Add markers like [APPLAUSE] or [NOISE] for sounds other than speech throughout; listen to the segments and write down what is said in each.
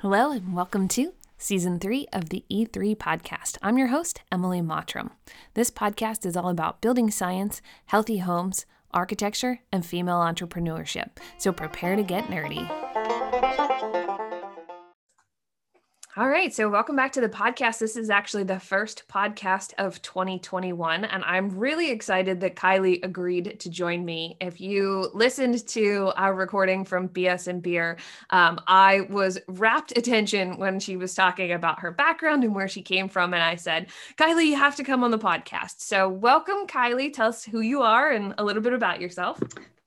Hello, and welcome to season three of the E3 podcast. I'm your host, Emily Mottram. This podcast is all about building science, healthy homes, architecture, and female entrepreneurship. So prepare to get nerdy. All right. So, welcome back to the podcast. This is actually the first podcast of 2021. And I'm really excited that Kiley agreed to join me. If you listened to our recording from BS and Beer, um, I was rapt attention when she was talking about her background and where she came from. And I said, Kiley, you have to come on the podcast. So, welcome, Kiley. Tell us who you are and a little bit about yourself.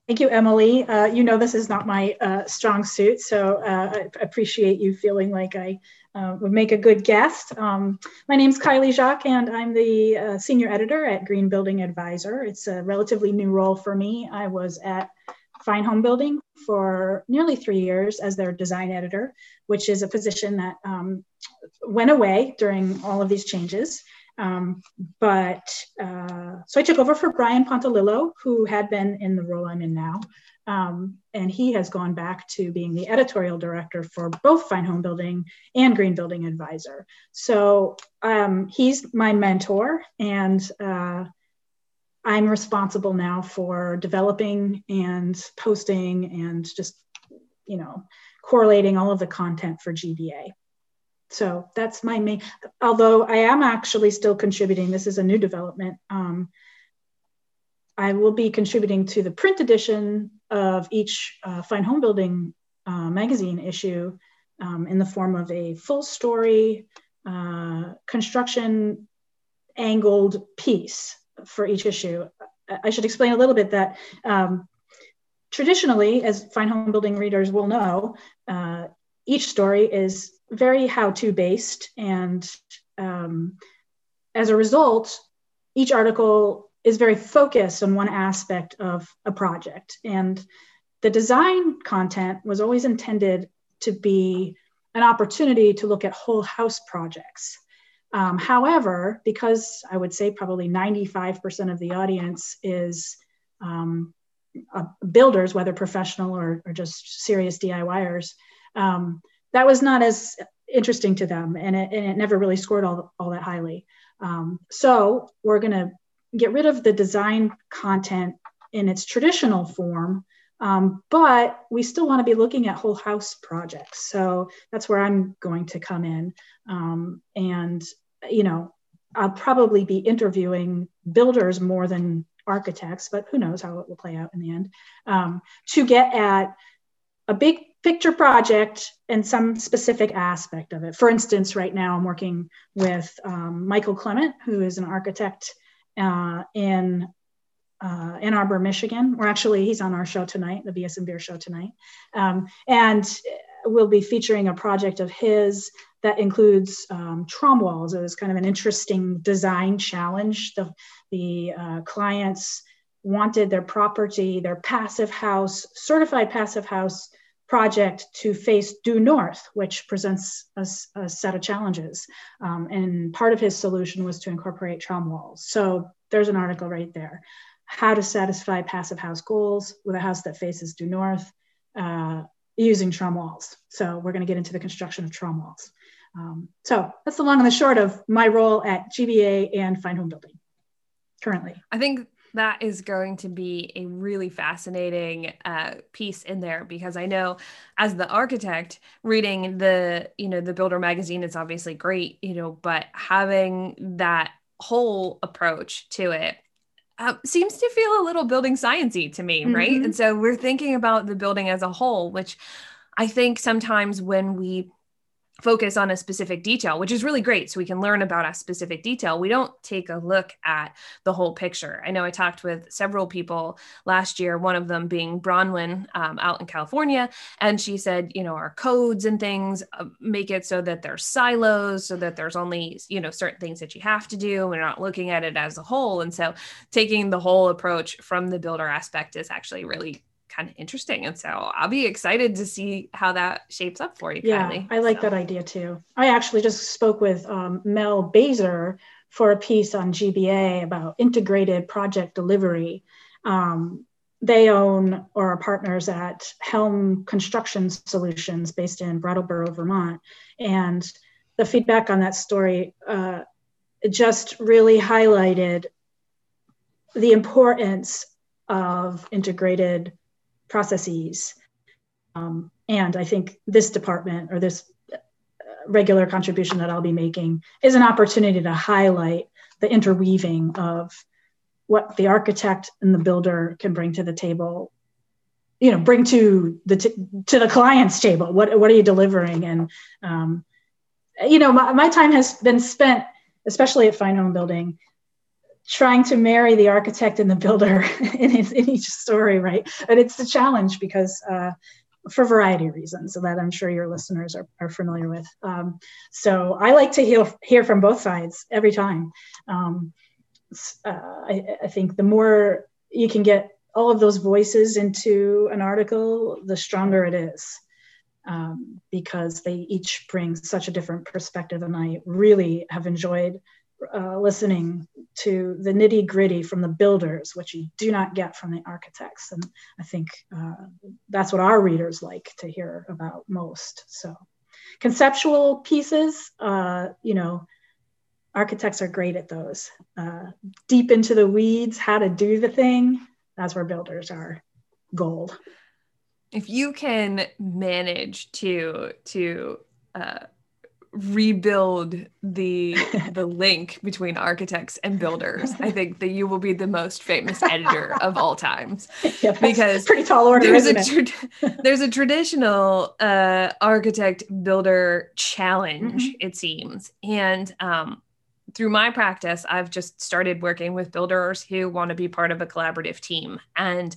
Thank you, Emily. Uh, you know, this is not my uh, strong suit, so uh, I appreciate you feeling like I uh, would make a good guest. Um, my name is Kiley Jacques, and I'm the uh, senior editor at Green Building Advisor. It's a relatively new role for me. I was at Fine Homebuilding for nearly three years as their design editor, which is a position that um, went away during all of these changes. Um, but uh, so I took over for Brian Pontolilo, who had been in the role I'm in now. Um, and he has gone back to being the editorial director for both Fine Homebuilding and Green Building Advisor. So um, he's my mentor, and uh, I'm responsible now for developing and posting and just, you know, correlating all of the content for GBA. So that's my main, although I am actually still contributing, this is a new development. Um, I will be contributing to the print edition of each uh, Fine Homebuilding uh, magazine issue um, in the form of a full story uh, construction angled piece for each issue. I should explain a little bit that um, traditionally, as Fine Homebuilding readers will know, uh, each story is very how to based. And um, as a result, each article is very focused on one aspect of a project. And the design content was always intended to be an opportunity to look at whole house projects. Um, however, because I would say probably 95% of the audience is um, uh, builders, whether professional or, or just serious DIYers, um, that was not as interesting to them and it, and it never really scored all, all that highly. Um, so we're going to get rid of the design content in its traditional form, um, but we still want to be looking at whole house projects. So that's where I'm going to come in. Um, and, you know, I'll probably be interviewing builders more than architects, but who knows how it will play out in the end, um, to get at a big picture project and some specific aspect of it. For instance, right now I'm working with um, Michael Klement, who is an architect uh, in uh, Ann Arbor, Michigan. We're actually, he's on our show tonight, the BS and Beer show tonight. Um, and we'll be featuring a project of his that includes um, Trombe walls. It was kind of an interesting design challenge. The, the uh, clients wanted their property, their passive house, certified passive house project to face due north, which presents a, a set of challenges. Um, and part of his solution was to incorporate Trombe walls. So there's an article right there. How to satisfy passive house goals with a house that faces due north uh, using Trombe walls. So we're going to get into the construction of Trombe walls. Um, so that's the long and the short of my role at GBA and Fine Homebuilding currently. I think that is going to be a really fascinating uh, piece in there because I know as the architect reading the you know the builder magazine is obviously great you know but having that whole approach to it uh, seems to feel a little building sciencey to me mm-hmm. right and so we're thinking about the building as a whole which I think sometimes when we focus on a specific detail, which is really great. So we can learn about a specific detail. We don't take a look at the whole picture. I know I talked with several people last year, one of them being Bronwyn um, out in California. And she said, you know, our codes and things uh, make it so that there's silos, so that there's only, you know, certain things that you have to do. We're not looking at it as a whole. And so taking the whole approach from the builder aspect is actually really kind of interesting. And so I'll be excited to see how that shapes up for you. Yeah, Kiley. I like so. that idea too. I actually just spoke with um, Mel Baser for a piece on GBA about integrated project delivery. Um, they own or are partners at Helm Construction Solutions based in Brattleboro, Vermont. And the feedback on that story uh, just really highlighted the importance of integrated processes. Um, and I think this department or this regular contribution that I'll be making is an opportunity to highlight the interweaving of what the architect and the builder can bring to the table you know bring to the to the client's table what what are you delivering and um, you know my, my time has been spent especially at fine home building trying to marry the architect and the builder [LAUGHS] in, in each story right but it's a challenge because uh, for a variety of reasons that i'm sure your listeners are, are familiar with um, so i like to hear, hear from both sides every time um, uh, I, I think the more you can get all of those voices into an article, the stronger it is. Um, because they each bring such a different perspective. And I really have enjoyed uh, listening to the nitty gritty from the builders, which you do not get from the architects. And I think uh, that's what our readers like to hear about most. So, conceptual pieces, uh, you know, architects are great at those. Uh, deep into the weeds, how to do the thing, that's where builders are gold. If you can manage to to uh, rebuild the [LAUGHS] the link between architects and builders i [LAUGHS] think that you will be the most famous editor of all times [LAUGHS] yeah, because pretty tall order there's a tra- there's a traditional uh, architect builder challenge mm-hmm. it seems and um, through my practice, I've just started working with builders who want to be part of a collaborative team. And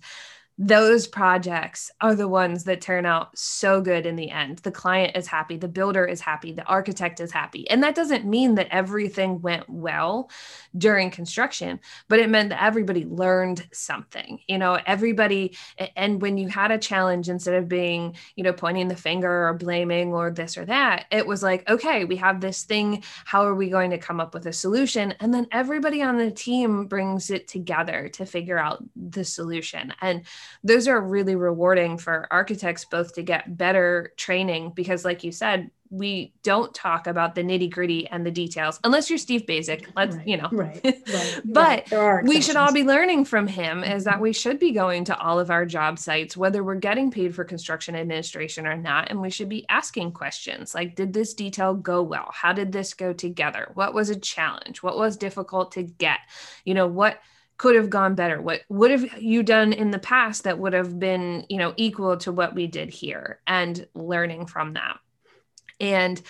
those projects are the ones that turn out so good in the end. The client is happy, the builder is happy, the architect is happy. And that doesn't mean that everything went well during construction, but it meant that everybody learned something. You know, everybody, and when you had a challenge, instead of being, you know, pointing the finger or blaming or this or that, it was like, okay, we have this thing. How are we going to come up with a solution? And then everybody on the team brings it together to figure out the solution. And those are really rewarding for architects both to get better training because like you said we don't talk about the nitty gritty and the details unless you're Steve Baczek. Let's, right, you know, right, right, [LAUGHS] but right. we should all be learning from him is that we should be going to all of our job sites, whether we're getting paid for construction administration or not. And we should be asking questions like, did this detail go well? How did this go together? What was a challenge? What was difficult to get? You know, what, could have gone better what would have you done in the past that would have been you know equal to what we did here and learning from that and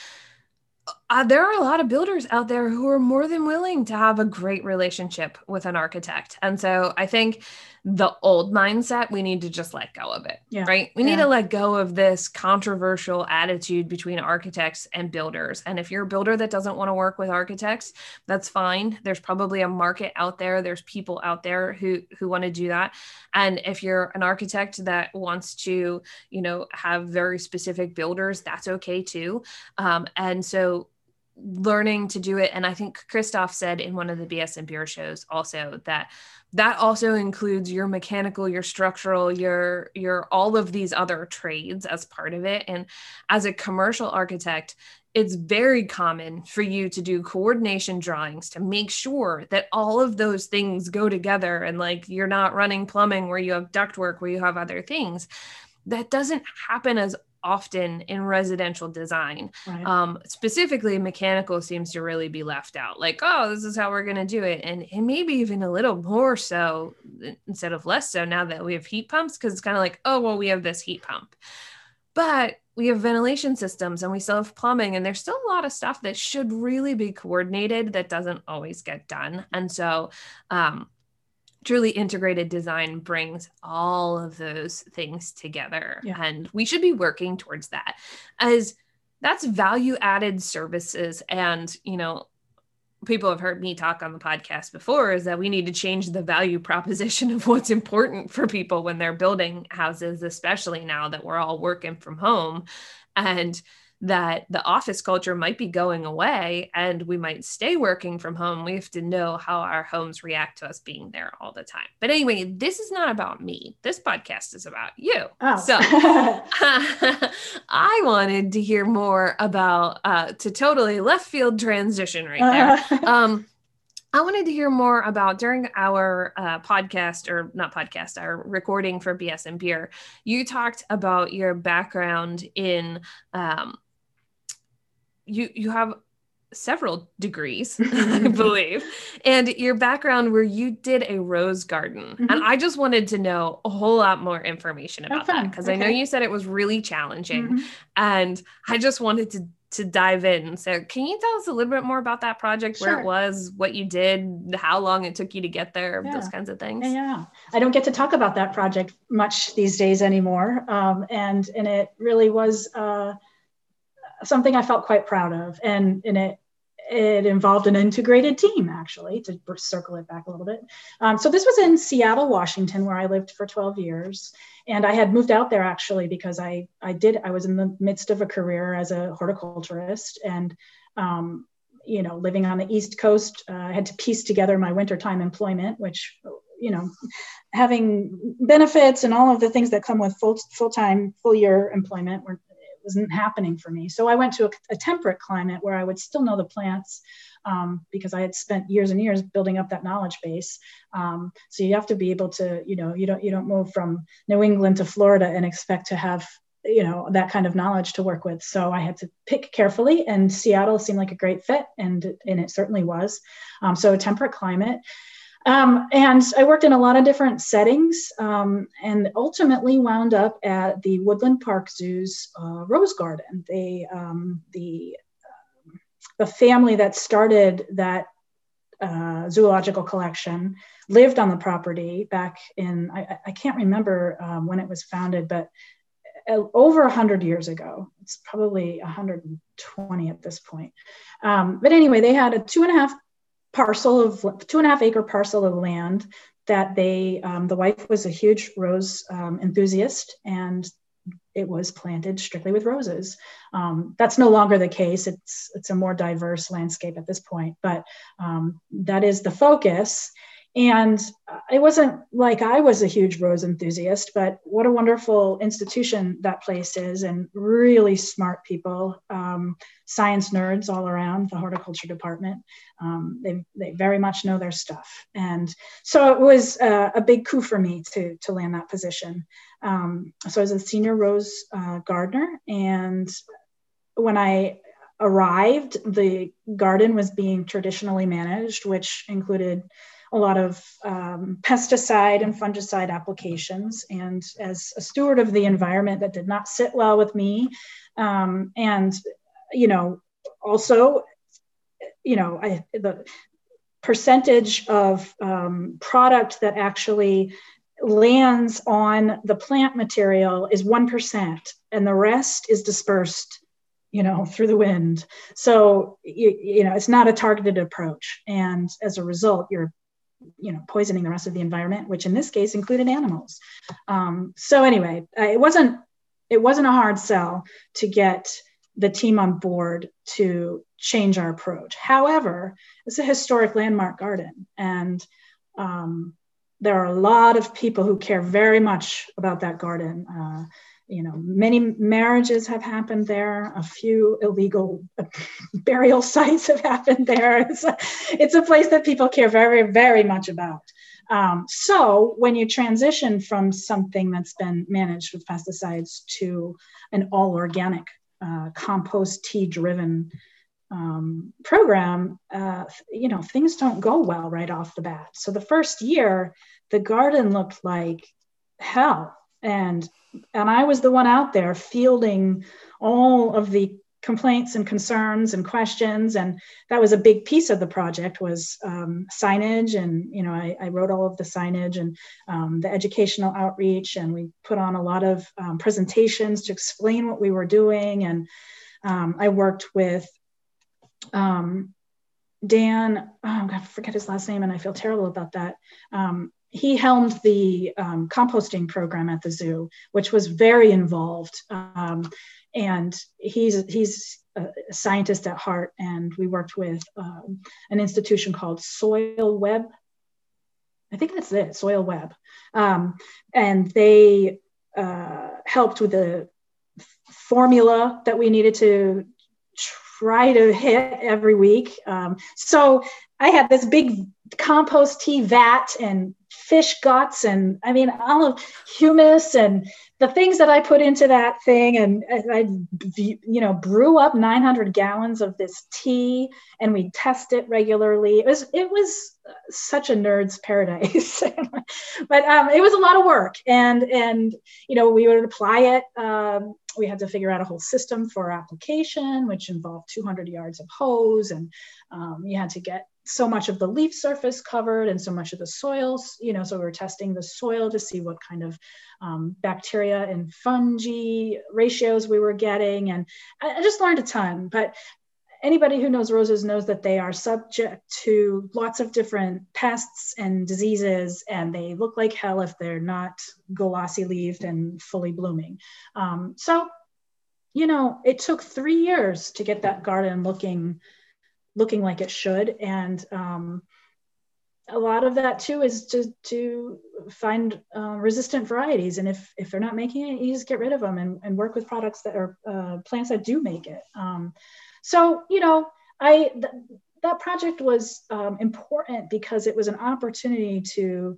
uh, there are a lot of builders out there who are more than willing to have a great relationship with an architect. And so I think the old mindset, we need to just let go of it, yeah. right? We yeah. need to let go of this controversial attitude between architects and builders. And if you're a builder that doesn't want to work with architects, that's fine. There's probably a market out there. There's people out there who who want to do that. And if you're an architect that wants to, you know, have very specific builders, that's okay too. Um, and so learning to do it and i think christoph said in one of the bs and beer shows also that that also includes your mechanical your structural your your all of these other trades as part of it. And as a commercial architect it's very common for you to do coordination drawings to make sure that all of those things go together and like you're not running plumbing where you have ductwork where you have other things. That doesn't happen as often in residential design. Right. Um, specifically, mechanical seems to really be left out. Like, oh, this is how we're going to do it, and and maybe even a little more so instead of less so now that we have heat pumps, because it's kind of like, oh, well, we have this heat pump, but we have ventilation systems and we still have plumbing, and there's still a lot of stuff that should really be coordinated that doesn't always get done, and so. Um, truly integrated design brings all of those things together. Yeah. and we should be working towards that. As that's value added services. And you know people have heard me talk on the podcast before is that we need to change the value proposition of what's important for people when they're building houses especially now that we're all working from home. And that the office culture might be going away and we might stay working from home. We have to know how our homes react to us being there all the time. But anyway, this is not about me. This podcast is about you. Oh. So [LAUGHS] [LAUGHS] I wanted to hear more about uh, to totally left field transition right there. [LAUGHS] Um, I wanted to hear more about during our uh, podcast or not podcast, our recording for BS and Beer. You talked about your background in um, you you have several degrees, [LAUGHS] I [LAUGHS] believe, and your background where you did a rose garden. Mm-hmm. And I just wanted to know a whole lot more information about oh, that because okay. I know you said it was really challenging, mm-hmm. and I just wanted to to dive in. So, can you tell us a little bit more about that project, sure. where it was, what you did, how long it took you to get there, yeah. those kinds of things? Yeah, I don't get to talk about that project much these days anymore, um, and and it really was uh, something I felt quite proud of, and and it it involved an integrated team actually to circle it back a little bit. Um, so this was in seattle washington where i lived for 12 years. And I had moved out there actually because I I did I was in the midst of a career as a horticulturist. And um, you know living on the East Coast uh, I had to piece together my wintertime employment which you know having benefits and all of the things that come with full full-time full year employment were wasn't happening for me. So I went to a, a temperate climate where I would still know the plants um, because I had spent years and years building up that knowledge base. Um, so you have to be able to, you know, you don't you don't move from New England to Florida and expect to have you know that kind of knowledge to work with. So i had to pick carefully and seattle seemed like a great fit and and it certainly was. Um, so a temperate climate um, and I worked in a lot of different settings um, and ultimately wound up at the Woodland Park Zoo's uh, Rose Garden. They, um, the the family that started that uh, zoological collection lived on the property back in I, I can't remember um, when it was founded, but uh, over 100 years ago. It's probably 120 at this point. Um, but anyway, they had a two and a half parcel of two and a half acre parcel of land that they, um, the wife was a huge rose um, enthusiast, and it was planted strictly with roses. Um, that's no longer the case. It's it's a more diverse landscape at this point, but um, that is the focus. And it wasn't like I was a huge rose enthusiast, but what a wonderful institution that place is, and really smart people, um, science nerds all around the horticulture department. Um, they, they very much know their stuff. And so it was uh, a big coup for me to, to land that position. Um, so I was a senior rose uh, gardener. And when I arrived, the garden was being traditionally managed, which included a lot of um, pesticide and fungicide applications. And as a steward of the environment, that did not sit well with me. Um, and, you know, also, you know, I, the percentage of um, product that actually lands on the plant material is 1%, and the rest is dispersed you know through the wind so you, you know it's not a targeted approach and as a result you're you know poisoning the rest of the environment which in this case included animals. Um, so anyway it wasn't it wasn't a hard sell to get the team on board to change our approach. However it's a historic landmark garden and um, there are a lot of people who care very much about that garden. Uh, you know many marriages have happened there. A few illegal [LAUGHS] burial sites have happened there. It's a, it's a place that people care very very much about. Um, so when you transition from something that's been managed with pesticides to an all organic uh, compost tea driven um, program uh, you know things don't go well right off the bat. So the first year the garden looked like hell and and I was the one out there fielding all of the complaints and concerns and questions. And that was a big piece of the project was um, signage. And you know I, I, wrote all of the signage and um, the educational outreach. And we put on a lot of um, presentations to explain what we were doing. And um, i worked with um, dan oh, i forget his last name and i feel terrible about that. Um, he helmed the um, composting program at the zoo, which was very involved. Um, and he's he's a scientist at heart, and we worked with um, an institution called Soil Web. I think that's it, Soil Web, um, and they uh, helped with the formula that we needed to try to hit every week. Um, so I had this big compost tea vat and fish guts and I mean all of humus and the things that I put into that thing and I you know brew up 900 gallons of this tea and we test it regularly. It was it was such a nerd's paradise, [LAUGHS] but um, it was a lot of work and and you know we would apply it. Um, we had to figure out a whole system for application, which involved 200 yards of hose and um, you had to get so much of the leaf surface covered and so much of the soils, you know, so we're testing the soil to see what kind of um, bacteria and fungi ratios we were getting. And I, just learned a ton. But anybody who knows roses knows that they are subject to lots of different pests and diseases, and they look like hell if they're not glossy leaved and fully blooming. Um, so, you know, it took three years to get that garden looking looking like it should. And um, a lot of that too is to to find uh, resistant varieties, and if if they're not making it, you just get rid of them and, and work with products that are uh, plants that do make it. Um, so you know, I th- that project was um, important because it was an opportunity to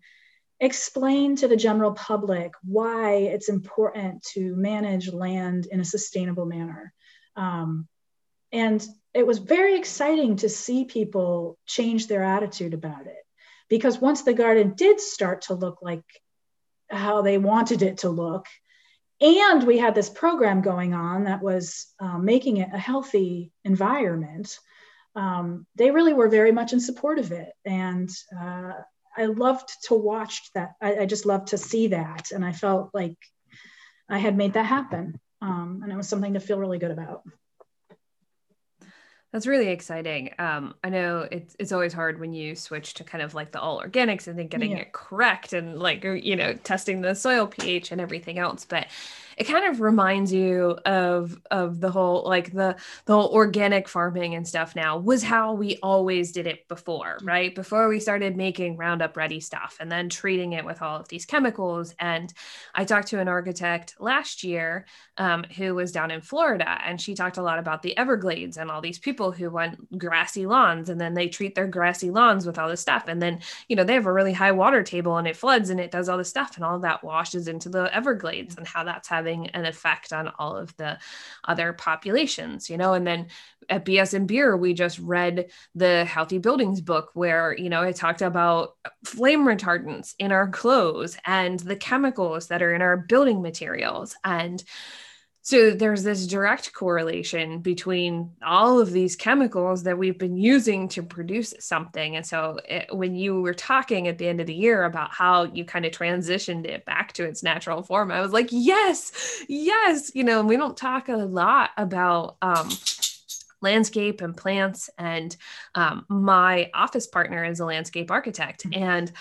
explain to the general public why it's important to manage land in a sustainable manner. Um, and it was very exciting to see people change their attitude about it. Because once the garden did start to look like how they wanted it to look and we had this program going on that was um, making it a healthy environment um, they really were very much in support of it. And uh, i loved to watch that. I, I, just loved to see that. And i felt like i had made that happen. Um, and it was something to feel really good about that's really exciting. Um, I know it's it's always hard when you switch to kind of like the all organics and then getting yeah. it correct and like you know testing the soil pH and everything else. But it kind of reminds you of of the whole like the the whole organic farming and stuff now was how we always did it before right? Before we started making roundup ready stuff and then treating it with all of these chemicals. And i talked to an architect last year um, who was down in florida and she talked a lot about the everglades and all these people who want grassy lawns and then they treat their grassy lawns with all this stuff. And then you know they have a really high water table and it floods and it does all this stuff and all that washes into the everglades and how that's having having an effect on all of the other populations, you know. And then at BS and Beer, we just read the Healthy Buildings book where, you know, it talked about flame retardants in our clothes and the chemicals that are in our building materials. And so there's this direct correlation between all of these chemicals that we've been using to produce something. And so it, when you were talking at the end of the year about how you kind of transitioned it back to its natural form, I was like, yes, yes. You know, we don't talk a lot about, um, landscape and plants and um, my office partner is a landscape architect mm-hmm. and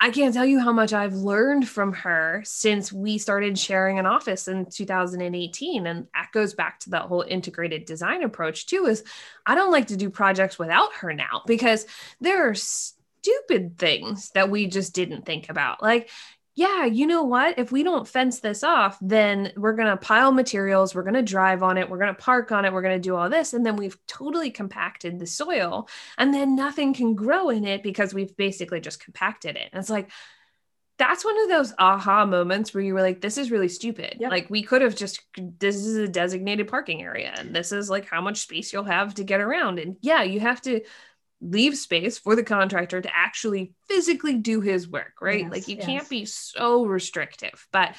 I can't tell you how much I've learned from her since we started sharing an office in 2018. And that goes back to that whole integrated design approach, too. Is I don't like to do projects without her now because there are stupid things that we just didn't think about. Like, yeah, you know what? If we don't fence this off, then we're going to pile materials, we're going to drive on it, we're going to park on it, we're going to do all this. And then we've totally compacted the soil. And then nothing can grow in it because we've basically just compacted it. And it's like, that's one of those aha moments where you were like, this is really stupid. Yep. Like, we could have just, this is a designated parking area, and this is like how much space you'll have to get around. And yeah, you have to leave space for the contractor to actually physically do his work, right? Yes, like you yes. can't be so restrictive. But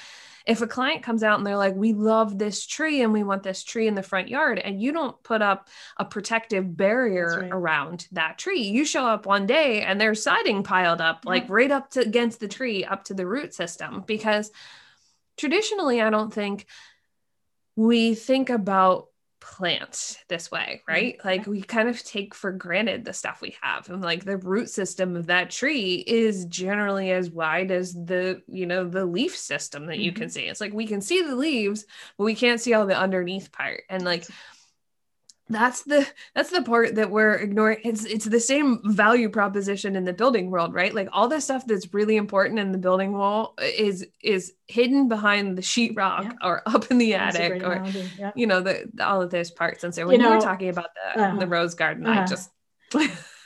if a client comes out and they're like, we love this tree and we want this tree in the front yard, and you don't put up a protective barrier right. around that tree, you show up one day and there's siding piled up, yeah. like right up to against the tree, up to the root system. Because traditionally, I don't think we think about plant this way, right? Mm-hmm. Like we kind of take for granted the stuff we have. And like the root system of that tree is generally as wide as the, you know, the leaf system that mm-hmm. you can mm-hmm. see. It's like we can see the leaves, but we can't see all the underneath part. And like that's the that's the part that we're ignoring. It's it's the same value proposition in the building world right? Like all the stuff that's really important in the building wall is is hidden behind the sheetrock yeah. or up in the that's attic or yeah. you know the, the, all of those parts. And so when you, know, you were talking about the uh, the rose garden uh, i just [LAUGHS]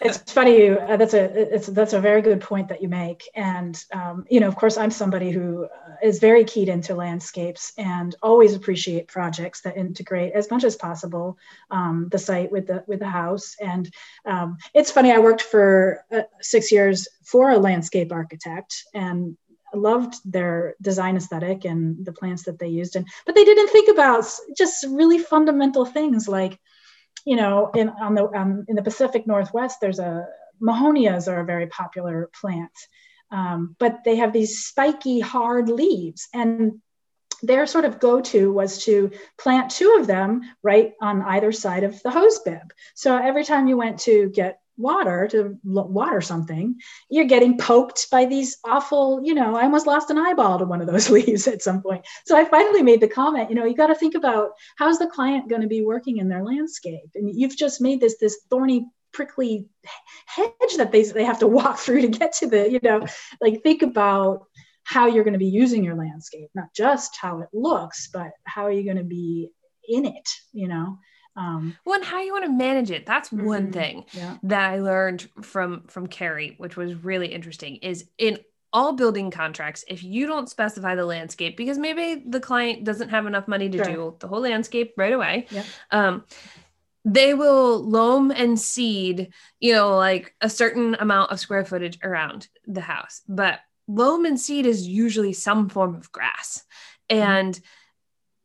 it's funny you uh, that's a it's that's a very good point that you make. And um, you know of course i'm somebody who uh, is very keyed into landscapes and always appreciate projects that integrate as much as possible um, the site with the with the house. And um, it's funny i worked for uh, six years for a landscape architect and loved their design aesthetic and the plants that they used. And but they didn't think about just really fundamental things like you know, in on the um, in the Pacific Northwest, there's a mahonias are a very popular plant, um, but they have these spiky, hard leaves, and their sort of go-to was to plant two of them right on either side of the hose bib. So every time you went to get water to water something, you're getting poked by these awful, you know, I almost lost an eyeball to one of those [LAUGHS] leaves at some point. So I finally made the comment, you know, you got to think about how's the client going to be working in their landscape? And you've just made this this thorny prickly hedge that they, they have to walk [LAUGHS] through to get to the, you know, like think about how you're going to be using your landscape, not just how it looks, but how are you going to be in it, you know? um well and how you want to manage it that's mm-hmm. one thing yeah. that i learned from from carrie which was really interesting is in all building contracts if you don't specify the landscape because maybe the client doesn't have enough money to sure. do the whole landscape right away yeah. um they will loam and seed you know like a certain amount of square footage around the house but loam and seed is usually some form of grass mm-hmm. and mm-hmm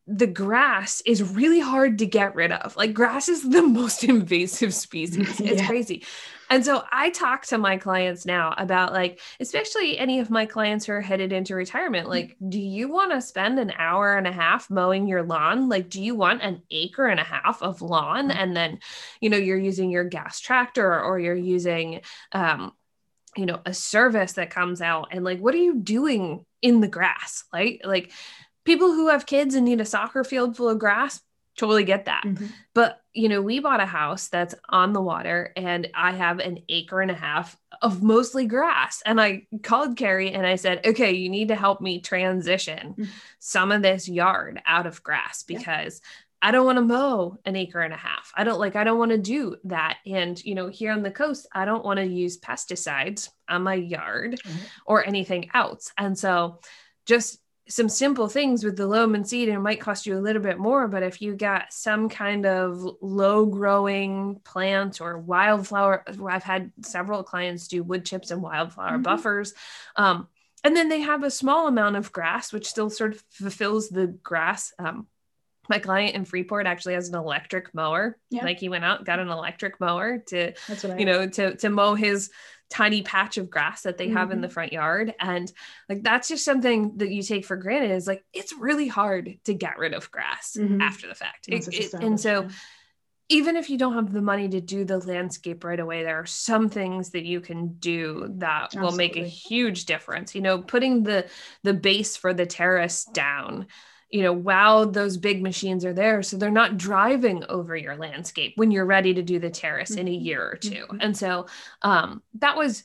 the grass is really hard to get rid of. Like grass is the [LAUGHS] most invasive species. [LAUGHS] It's yeah. crazy. And so I talk to my clients now about like, especially any of my clients who are headed into retirement, like, do you want to spend an hour and a half mowing your lawn? Like, do you want an acre and a half of lawn? Mm-hmm. And then, you know, you're using your gas tractor or you're using, um, you know, a service that comes out and like, what are you doing in the grass? Like, like, people who have kids and need a soccer field full of grass totally get that mm-hmm. but you know we bought a house that's on the water and i have an acre and a half of mostly grass and i called carrie and i said okay you need to help me transition mm-hmm. some of this yard out of grass because yeah. I don't want to mow an acre and a half. I don't like, I don't want to do that. And, you know, here on the coast, I don't want to use pesticides on my yard mm-hmm. or anything else. And so just some simple things with the loam and seed and it might cost you a little bit more but if you got some kind of low growing plant or wildflower i've had several clients do wood chips and wildflower mm-hmm. buffers um, and then they have a small amount of grass which still sort of fulfills the grass um, my client in Freeport actually has an electric mower. Yeah. Like he went out, got an electric mower to, you know, to to mow his tiny patch of grass that they have mm-hmm. in the mm-hmm. front yard and like that's just something that you take for granted is like it's really hard to get rid of grass mm-hmm. after the fact it, it, and so even if you don't have the money to do the landscape right away there are some things that you can do that Absolutely. will make a huge difference you know putting the the base for the terrace down you know, wow, those big machines are there. So they're not driving over your landscape when you're ready to do the terrace mm-hmm. in a mm-hmm. year or 2 mm-hmm. And so um, that was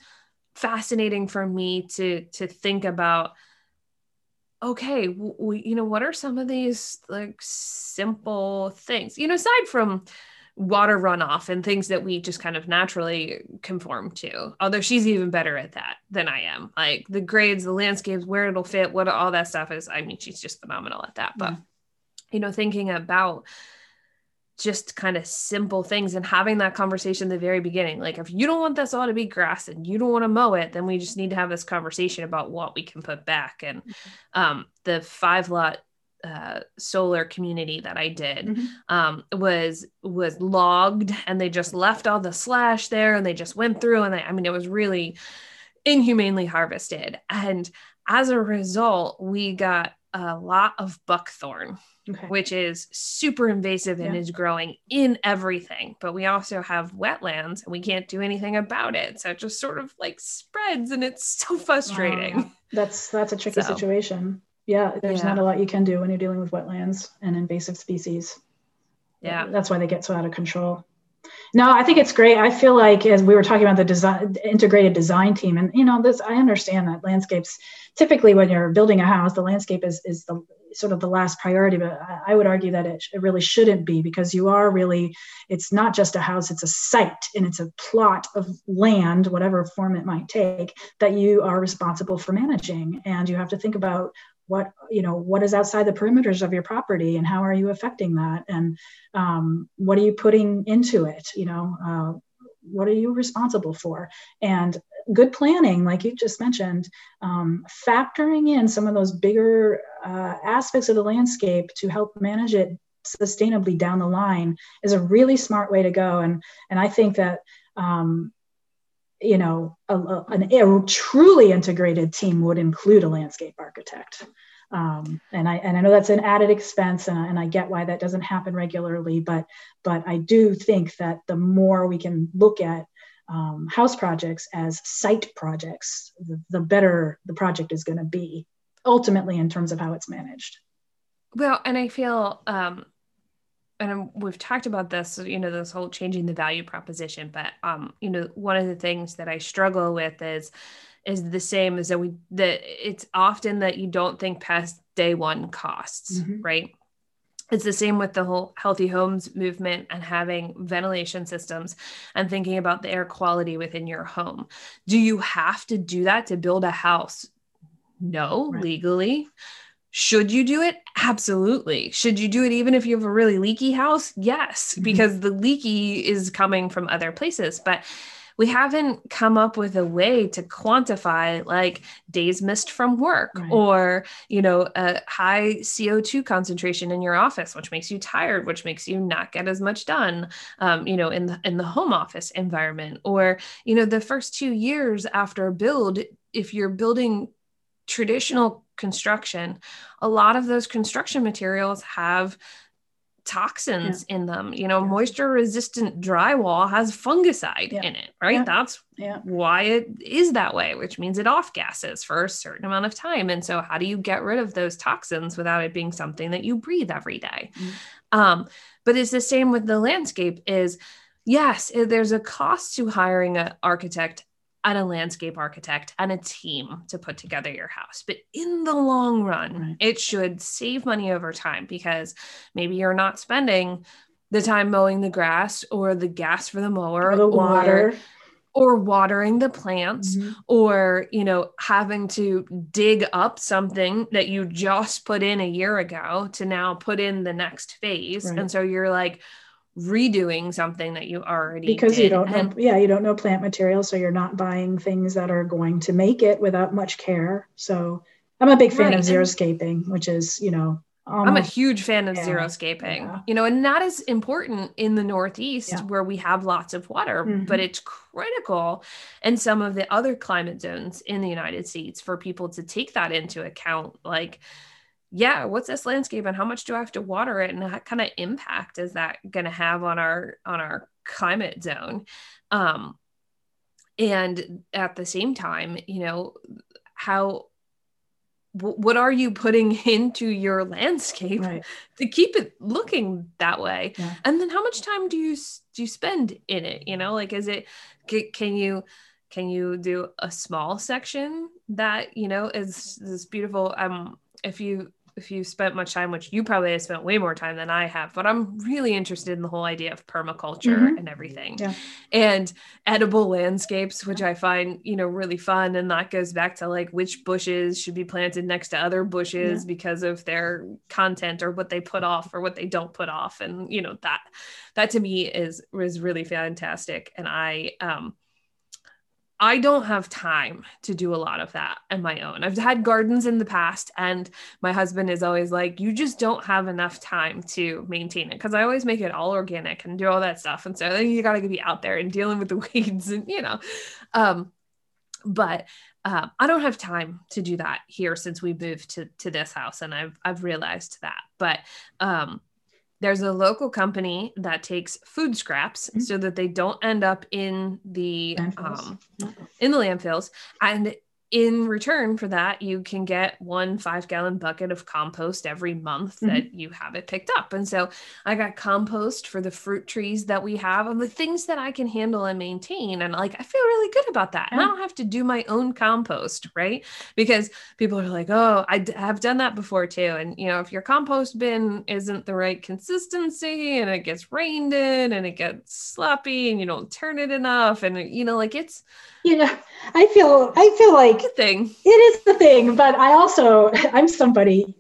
fascinating for me to to think about okay we, you know what are some of these like simple things you know aside from water runoff and things that we just kind of naturally conform to. Although she's even better at that than I am. Like the grades, the landscapes, where it'll fit, what all that stuff is. I mean, she's just phenomenal at that. But, mm. you know, thinking about just kind of simple things and having that conversation in the very beginning. Like, if you don't want this all to be grass and you don't want to mow it, then we just need to have this conversation about what we can put back. And mm-hmm. um, the five lot uh, solar community that I did mm-hmm. um, was was logged, and they just left all the slash there, and they just went through, and they, I mean, it was really inhumanely harvested, and as a result, we got a lot of buckthorn okay. which is super invasive and yeah. is growing in everything. But we also have wetlands and we can't do anything about it. So it just sort of like spreads and it's so frustrating. That's that's a tricky so, situation. Yeah, there's yeah. not a lot you can do when you're dealing with wetlands and invasive species. Yeah. That's why they get so out of control. No, I think it's great. I feel like as we were talking about the design integrated design team, and you know, this I understand that landscapes typically when you're building a house, the landscape is is the sort of the last priority, but I, I would argue that it, it really shouldn't be because you are really it's not just a house, it's a site and it's a plot of land, whatever form it might take, that you are responsible for managing. And you have to think about what you know what is outside the perimeters of your property and how are you affecting that? And um, what are you putting into it? You know uh, what are you responsible for? And good planning like you just mentioned um, factoring in some of those bigger uh, aspects of the landscape to help manage it sustainably down the line is a really smart way to go. And and i think that um, you know, a, a, a truly integrated team would include a landscape architect. Um, and I and I know that's an added expense, and I, and I get why that doesn't happen regularly. But but I do think that the more we can look at um, house projects as site projects, the, the better the project is going to be ultimately in terms of how it's managed. Well, and I feel um, and we've talked about this, you know, this whole changing the value proposition. But um, you know, one of the things that I struggle with is is the same as that we that it's often that you don't think past day one costs, mm-hmm. right? It's the same with the whole healthy homes movement and having ventilation systems and thinking about the air quality within your home. Do you have to do that to build a house? No, right. legally. Should you do it? Absolutely. Should you do it even if you have a really leaky house? Yes, mm-hmm. because the leaky is coming from other places. But we haven't come up with a way to quantify like days missed from work right. or you know a high co2 concentration in your office which makes you tired which makes you not get as much done um, you know in the in the home office environment or you know the first two years after a build if you're building traditional construction, a lot of those construction materials have toxins yeah. in them. You know, yeah. moisture resistant drywall has fungicide yeah. in it, right? That's why it is that way, which means it off gases for a certain amount of time. And so, how do you get rid of those toxins without it being something that you breathe every day? Mm. Um, but it's the same with the landscape is yes, there's a cost to hiring an architect and a landscape architect and a team to put together your house. But in the long run, it should save money over time because maybe you're not spending the time mowing the grass or the gas for the mower or the water. Or, or watering the plants mm-hmm. or you know having to dig up something that you just put in a year ago to now put in the next phase right. and so you're like redoing something that you already because did. you don't know yeah you don't know plant material so you're not buying things that are going to make it without much care so i'm a big fan right. of xeriscaping which is you know almost, i'm a huge fan of yeah, xeriscaping yeah. you know and that is important in the northeast yeah. where we have lots of water mm-hmm. but it's critical in some of the other climate zones in the united states for people to take that into account like yeah, what's this landscape and how much do I have to water it and what kind of impact is that going to have on our on our climate zone? Um, and at the same time, you know, how what are you putting [LAUGHS] into your landscape right. to keep it looking that way yeah. and then how much time do you do you spend in it you know like is it can you can you do a small section that you know is this beautiful um if you if you spent much time, which you probably have spent way more time than I have, but I'm really interested in the whole idea of permaculture mm-hmm. and everything. Yeah. And edible landscapes, which I find, you know, really fun. And that goes back to like which bushes should be planted next to other bushes yeah. because of their content or what they put off or what they don't put off. And, you know, that that to me is is really fantastic. And I um I don't have time to do a lot of that on my own. I've had gardens in the past, and my husband is always like, You just don't have enough time to maintain it because I always make it all organic and do all that stuff. And so then you got to be out there and dealing with the [LAUGHS] weeds and, you know. Um, but uh, I don't have time to do that here since we moved to, to this house. And I've, I've realized that. but um, there's a local company that takes food scraps mm-hmm. so that they don't end up in the um, in the landfills and in return for that, you can get one five gallon bucket of compost every month mm-hmm. that you have it picked up. And so I got compost for the fruit trees that we have and the things that I can handle and maintain. And like, I feel really good about that. Yeah. And I don't have to do my own compost, right? Because people are like, oh, I d- have done that before too. And, you know, if your compost bin isn't the right consistency and it gets rained in and it gets sloppy and you don't turn it enough, and, you know, like it's, you know, I feel I feel like the thing. It is the thing, but I also [LAUGHS] I'm somebody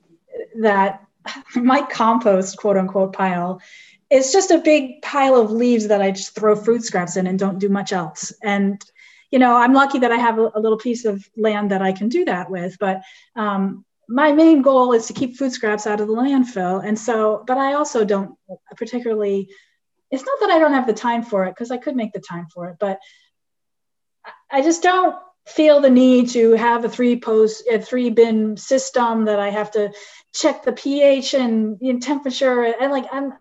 that [LAUGHS] my compost quote unquote pile is just a big pile of leaves that I just throw fruit scraps in and don't do much else. And you know, I'm lucky that I have a, a little piece of land that I can do that with. But um, my main goal is to keep food scraps out of the landfill. And so, but I also don't particularly. It's not that I don't have the time for it because I could make the time for it, but I just don't feel the need to have a three post a three bin system that I have to check the pH and temperature and like I'm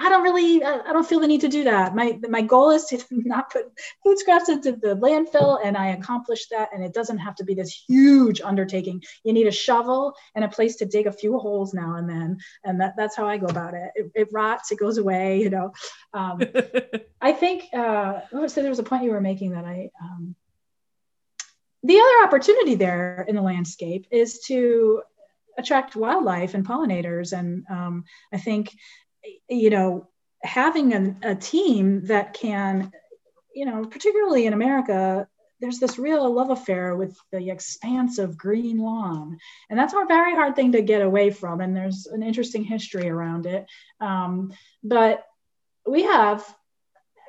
I don't really I don't feel the need to do that. My my goal is to [LAUGHS] not put food scraps into the landfill and I accomplished that and it doesn't have to be this huge undertaking. You need a shovel and a place to dig a few holes now and then and that, that's how I go about it. It, it rots, it goes away, you know. Um, [LAUGHS] I think uh so there was a point you were making that I um, the other opportunity there in the landscape is to attract wildlife and pollinators. And um, I think, you know, having a, a team that can, you know, particularly in America, there's this real love affair with the expanse of green lawn. And that's a very hard thing to get away from. And there's an interesting history around it. Um, but we have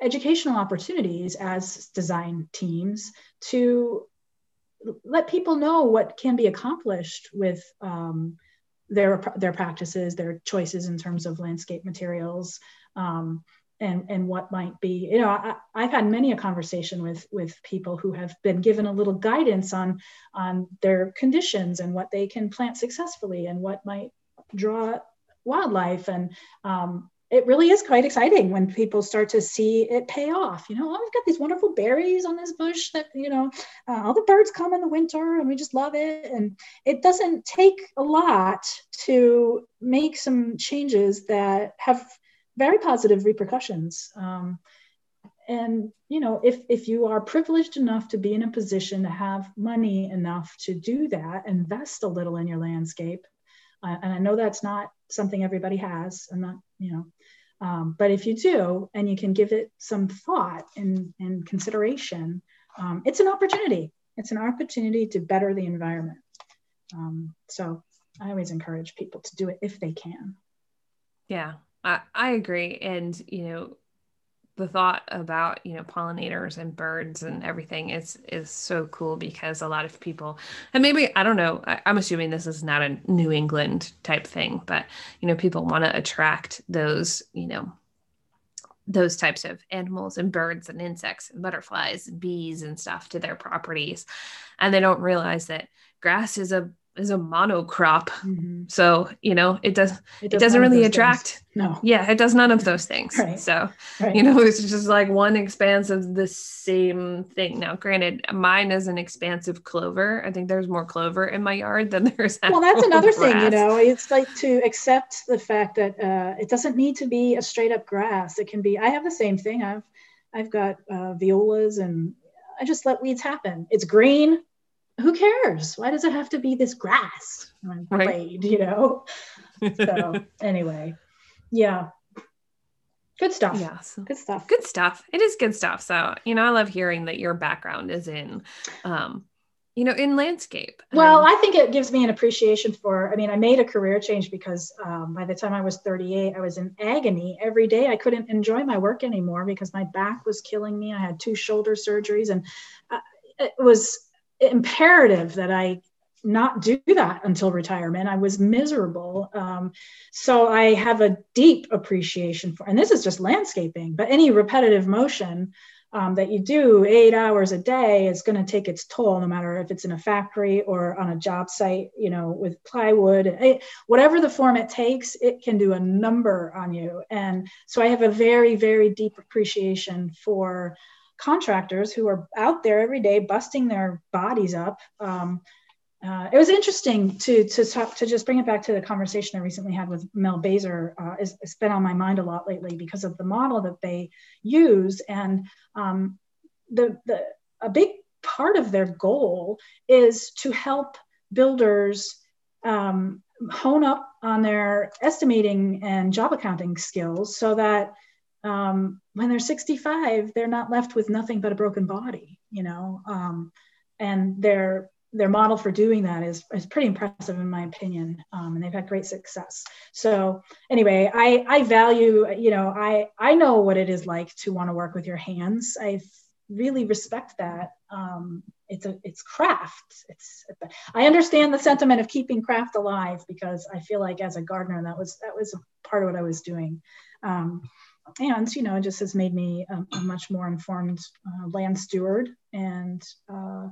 educational opportunities as design teams to let people know what can be accomplished with um, their their practices, their choices in terms of landscape materials, um, and and what might be. You know, I, have had many a conversation with with people who have been given a little guidance on on their conditions and what they can plant successfully and what might draw wildlife and um, it really is quite exciting when people start to see it pay off. You know, oh, we've got these wonderful berries on this bush that, you know, uh, all the birds come in the winter and we just love it. And it doesn't take a lot to make some changes that have very positive repercussions. Um, and you know if if you are privileged enough to be in a position to have money enough to do that invest a little in your landscape uh, and i know that's not something everybody has i'm not you know um, but if you do, and you can give it some thought and, and consideration, um, it's an opportunity. It's an opportunity to better the environment. Um, so I always encourage people to do it if they can. Yeah, I, I agree. And, you know, the thought about you know pollinators and birds and everything is is so cool because a lot of people and maybe i don't know I, i'm assuming this is not a new england type thing but you know people want to attract those you know those types of animals and birds and insects and butterflies and bees and stuff to their properties. And they don't realize that grass is a is a monocrop. Mm-hmm. So, you know, it does it, does it doesn't really attract. Things. No. Yeah, it does none of those things. Right. So, right. you know, [LAUGHS] it's just like one expanse of the same thing. Now, granted, mine is an expansive clover. I think there's more clover in my yard than [LAUGHS] there's Well, that's another grass. thing, you know. It's like to accept the fact that uh, it doesn't need to be a straight up grass. It can be I have the same thing. I've I've got uh, violas and I just let weeds happen. It's green who cares? Why does it have to be this grass right. you know? so [LAUGHS] anyway, yeah. Good stuff. Yes. Good stuff. Good stuff. It is good stuff. So, you know, I love hearing that your background is in um, you know, in landscape. Well, I think it gives me an appreciation for, I mean, I made a career change because um, by the time I was 38, I was in agony every day. I couldn't enjoy my work anymore because my back was killing me. I had two shoulder surgeries and uh, it was imperative that I not do that until retirement. I was miserable. Um, so I have a deep appreciation for, and this is just landscaping, but any repetitive motion um, that you do eight hours a day is going to take its toll no matter if it's in a factory or on a job site you know with plywood it, whatever the form it takes it can do a number on you and so i have a very very deep appreciation for contractors who are out there every day busting their bodies up um, uh, it was interesting to to talk to just bring it back to the conversation I recently had with Mel Baser. Uh, it's, it's been on my mind a lot lately because of the model that they use, and um, the the a big part of their goal is to help builders um, hone up on their estimating and job accounting skills, so that um, when they're 65, they're not left with nothing but a broken body, you know, um, and they're their model for doing that is, is pretty impressive in my opinion um, and they've had great success. So anyway I, I value you know I, I know what it is like to want to work with your hands. I really respect that. Um, it's a it's craft. It's i understand the sentiment of keeping craft alive because i feel like as a gardener that was that was part of what i was doing. Um, and you know it just has made me a, a much more informed uh, land steward and uh,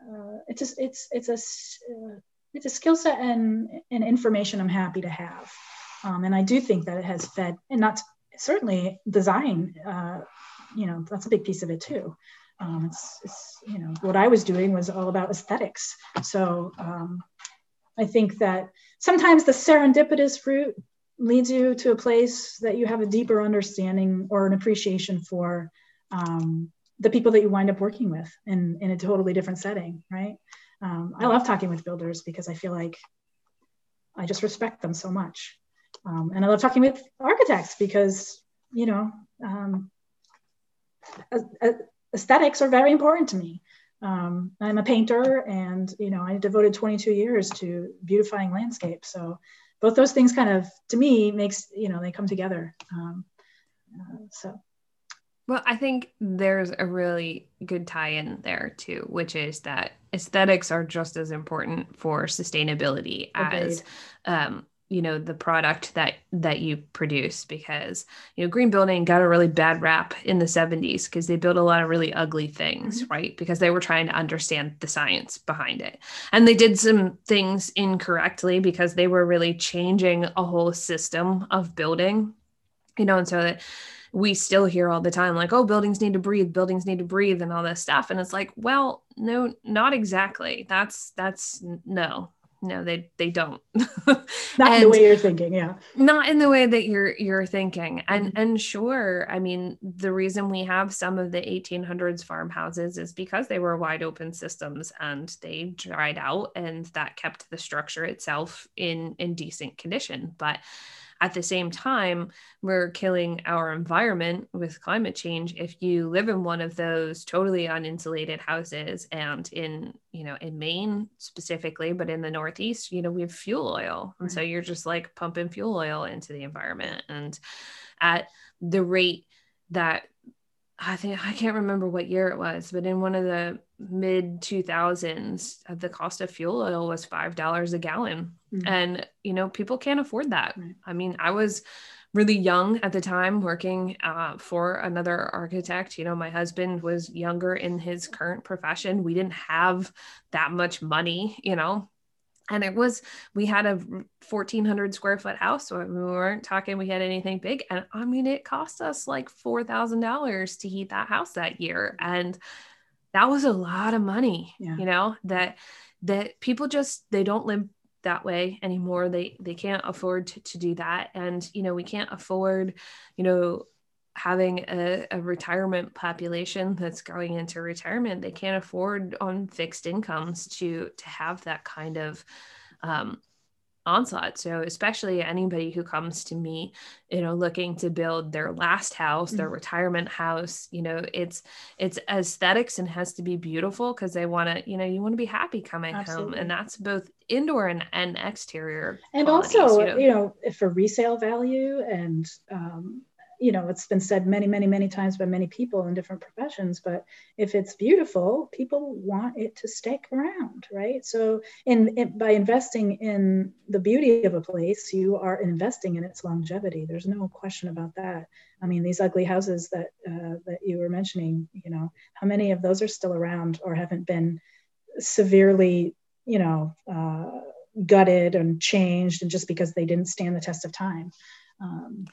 uh, it's a, it's it's a uh, it's a skill set and, and information I'm happy to have. Um, and I do think that it has fed, and not certainly design, uh, you know, that's a big piece of it too. Um, it's, it's, you know, what I was doing was all about aesthetics. So um, I think that sometimes the serendipitous route leads you to a place that you have a deeper understanding or an appreciation for um, the people that you wind up working with in, in a totally different setting, right? Um, I love talking with builders because I feel like I just respect them so much. Um, and I love talking with architects because, you know, um, aesthetics are very important to me. Um, I'm a painter and, you know, I devoted 22 years to beautifying landscapes. So both those things kind of, to me, makes, you know, they come together. Um, uh, so well, I think there's a really good tie in there too, which is that aesthetics are just as important for sustainability as um, you know the product that that you produce because you know green building got a really bad rap in the 70s because they built a lot of really ugly things mm-hmm. right? Because they were trying to understand the science behind it. And they did some things incorrectly because they were really changing a whole system of building you know and so that we still hear all the time like oh buildings need to breathe buildings need to breathe and all this stuff. And it's like well no not exactly. That's that's no no they they don't. [LAUGHS] Not in the way you're thinking yeah. not in the way that you're you're thinking. And mm-hmm. and sure i mean the reason we have some of the 1800s farmhouses is because they were wide open systems and they dried out and that kept the structure itself in in decent condition. But at the same time, we're killing our environment with climate change. If you live in one of those totally uninsulated houses and in, you know, in Maine specifically, but in the Northeast, you know, we have fuel oil. And so you're just like pumping fuel oil into the environment. And at the rate that I think I can't remember what year it was, but in one of the mid 2000s, uh, the cost of fuel oil was $5 a gallon. Mm-hmm. And, you know, people can't afford that. Right. I mean, I was really young at the time working uh, for another architect. You know, my husband was younger in his current profession. We didn't have that much money, you know, and it was we had a 1400 square foot house so we weren't talking we had anything big. And i mean it cost us like $4000 to heat that house that year. And that was a lot of money yeah. you know that that people just they don't live that way anymore. They they can't afford to, to do that. And you know we can't afford you know having a, a, retirement population that's going into retirement they can't afford on fixed incomes to to have that kind of um, onslaught so especially anybody who comes to me you know looking to build their last house their mm-hmm. retirement house you know it's it's aesthetics and has to be beautiful because they want to you know you want to be happy coming Absolutely. home and that's both indoor and, and exterior and also you know, you know for resale value and um you know it's been said many many many times by many people in different professions but if it's beautiful people want it to stick around right? So in, in by investing in the beauty of a place you are investing in its longevity. There's no question about that. I mean these ugly houses that uh, that you were mentioning you know how many of those are still around or haven't been severely you know uh, gutted and changed and just because they didn't stand the test of time? Um,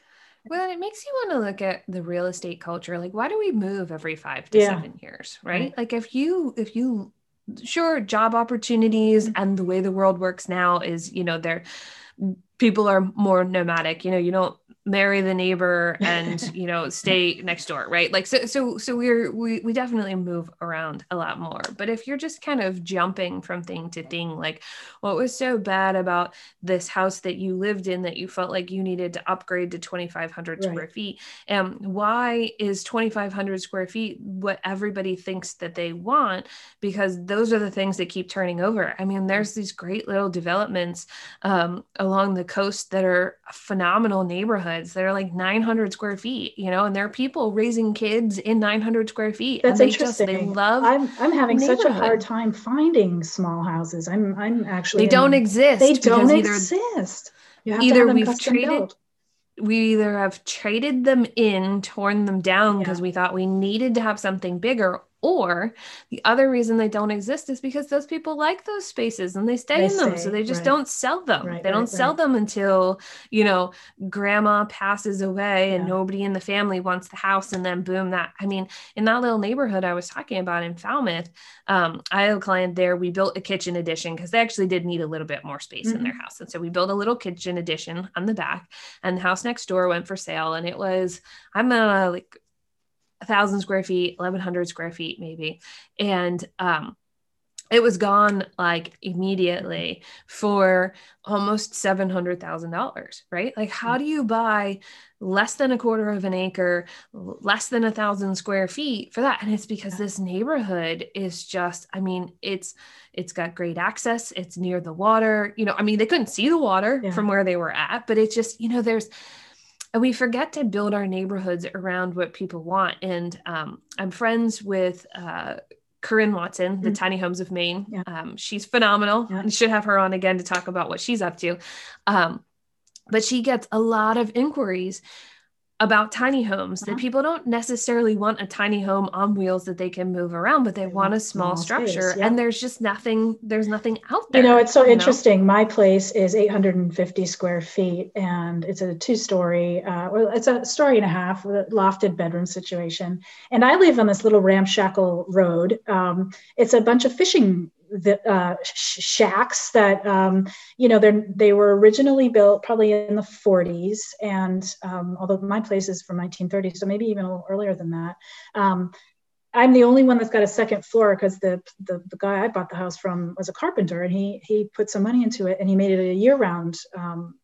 well, it makes you want to look at the real estate culture. Like, why do we move every five to yeah. seven years? Right? right? Like, if you, if you, sure, job opportunities mm-hmm. and the way the world works now is, you know, there, people are more nomadic. You know, you don't marry the neighbor and [LAUGHS] you know stay next door right? Like so so so we're we, we definitely move around a lot more. But if you're just kind of jumping from thing to thing like what was so bad about this house that you lived in that you felt like you needed to upgrade to 2500 right. square feet? And why is 2500 square feet what everybody thinks that they want? Because those are the things that keep turning over. I mean there's these great little developments um, along the coast that are phenomenal neighborhoods neighborhoods that are like 900 square feet, you know, and there are people raising kids in 900 square feet. That's interesting. Just, they love. I'm I'm having such a hard time finding small houses. I'm I'm actually they don't exist. They don't exist. either we've traded. Built. We either have traded them in, torn them down because yeah. we thought we needed to have something bigger, or the other reason they don't exist is because those people like those spaces and they stay they in them. Stay, so they just right. don't sell them. Right, they don't sell them until, you know, grandma passes away and yeah. nobody in the family wants the house. And then boom, that I mean, in that little neighborhood I was talking about in Falmouth, um, I had a client there. We built a kitchen addition because they actually did need a little bit more space mm-hmm. in their mm-hmm. house. And so we built a little kitchen addition on the back, and the house next door went for sale. And it was, I'm gonna like thousand square feet, 1100 square feet, maybe. And, um, it was gone like immediately for almost $700,000, right? Like, how do you buy less than a quarter of an acre, less than a thousand square feet for that? And it's because this neighborhood is just, I mean, it's, it's got great access. It's near the water. You know, I mean, they couldn't see the water yeah. from where they were at, but it's just, you know, there's, and we forget to build our neighborhoods around what people want. And um, I'm friends with uh, Corinne Watson, the mm-hmm. Tiny Homes of Maine. Yeah. Um, she's phenomenal. Yeah. And should have her on again to talk about what she's up to. Um, but she gets a lot of inquiries about tiny homes uh-huh. that people don't necessarily want a tiny home on wheels that they can move around but they, they want a small, small structure yeah. and there's just nothing there's nothing out there you know it's so interesting know? my place is 850 square feet and it's a two story uh, well it's a story and a half lofted bedroom situation and i live on this little ramshackle road um, it's a bunch of fishing the uh, shacks that um, you know they they were originally built probably in the 40s and um, although my place is from 1930 so maybe even a little earlier than that um, I'm the only one that's got a second floor because the, the, the guy I bought the house from was a carpenter and he he put some money into it and he made it a year round um,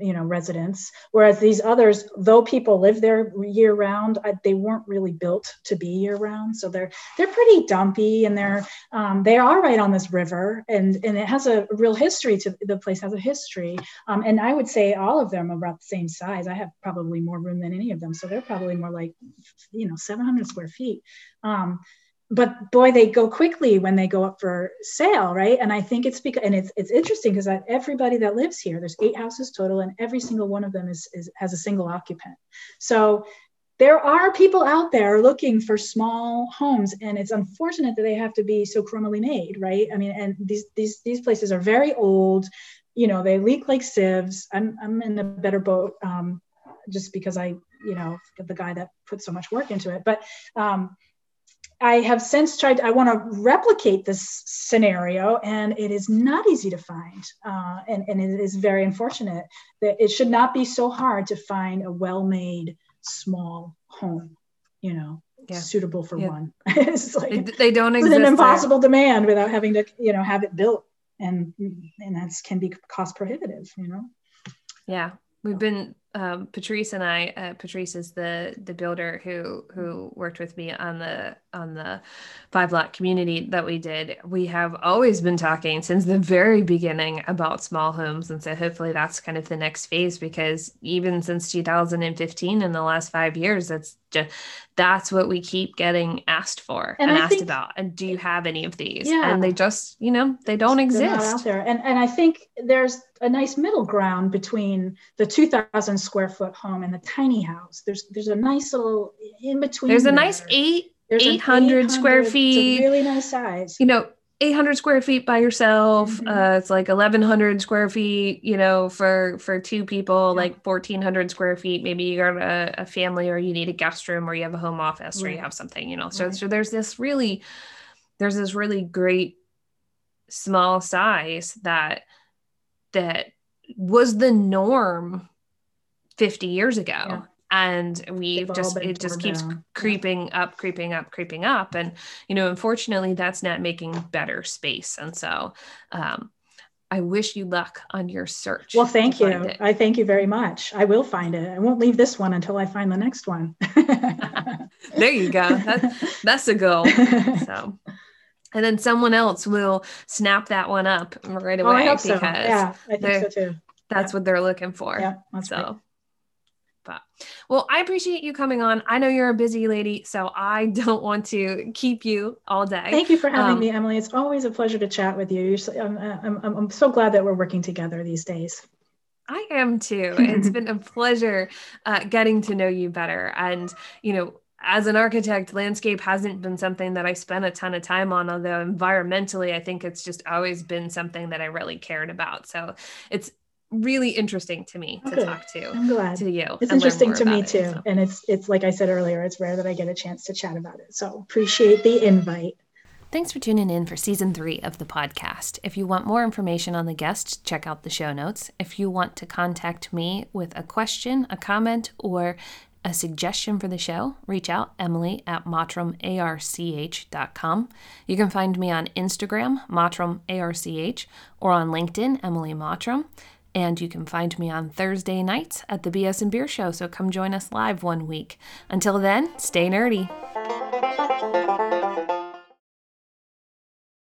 you know residents. Whereas these others though people live there year round I, they weren't really built to be year round so they're they're pretty dumpy and they're um, they are right on this river and and it has a real history to the place has a history. Um, and i would say all of them are about the same size. I have probably more room than any of them. So they're probably more like you know 700 square feet. Um, but boy, they go quickly when they go up for sale, right? And I think it's because, and it's it's interesting because everybody that lives here, there's eight houses total, and every single one of them is, is has a single occupant. So there are people out there looking for small homes, and it's unfortunate that they have to be so crumbly made, right? I mean, and these these these places are very old. You know, they leak like sieves. I'm I'm in a better boat um, just because I, you know, the guy that put so much work into it, but. Um, I have since tried, I want to replicate this scenario, and it is not easy to find. Uh, and, and it is very unfortunate that it should not be so hard to find a well made small home, you know, yeah. suitable for yeah. one. [LAUGHS] it's like, they, they don't exist. It's an impossible there. demand without having to, you know, have it built. And, and that's can be cost prohibitive, you know? Yeah. We've been um, Patrice and I, uh, Patrice is the the builder who who worked with me on the on the five lot community that we did. We have always been talking since the very beginning about small homes, and so hopefully that's kind of the next phase because even since 2015, in the last five years, that's just that's what we keep getting asked for and, and asked think, about. And do you have any of these? Yeah. And they just, you know, they don't They're exist. out there. And and I think there's a nice middle ground between the 2000 square foot home and the tiny house. There's there's a nice little in between. There's a there. nice eight there's 800, 800 square feet. really nice size. You know, 800 square feet by yourself mm-hmm. uh, it's like 1100 square feet you know for for two people yeah. like 1400 square feet maybe you got a, a, family or you need a guest room or you have a home office right. or you have something you know so right. so there's this really there's this really great small size that that was the norm 50 years ago yeah and we've just it just keeps down. creeping up creeping up creeping up and you know unfortunately that's not making better space and so um I wish you luck on your search. Well, thank you. I thank you very much. I will find it. I won't leave this one until I find the next one. [LAUGHS] there you go. That, that's a goal. So, and then someone else will snap that one up right away. Oh, I hope so. Yeah, I think so too. That's yeah. what they're looking for. Yeah, so. Right. But well, I appreciate you coming on. I know you're a busy lady, so I [LAUGHS] don't want to keep you all day. Thank you for having um, me, Emily. It's always a pleasure to chat with you. I'm, I'm, I'm, I'm so glad that we're working together these days. I am too. It's been a pleasure uh, getting to know you better. And, you know, as an architect, landscape hasn't been something that I spent a ton of time on, although environmentally, I think it's just always been something that I really cared about. So it's really interesting to me to talk to. I'm glad to you. It's interesting to me too, so. and it's it's like I said earlier, it's rare that I get a chance to chat about it. So appreciate the invite. Thanks for tuning in for season three of the podcast. If you want more information on the guests, check out the show notes. If you want to contact me with a question, a comment, or a suggestion for the show, reach out Emily at mottramarch.com. You can find me on Instagram, mottramarch, or on LinkedIn, Emily Mottram. And you can find me on Thursday nights at the BS and Beer Show, so come join us live one week. Until then, stay nerdy.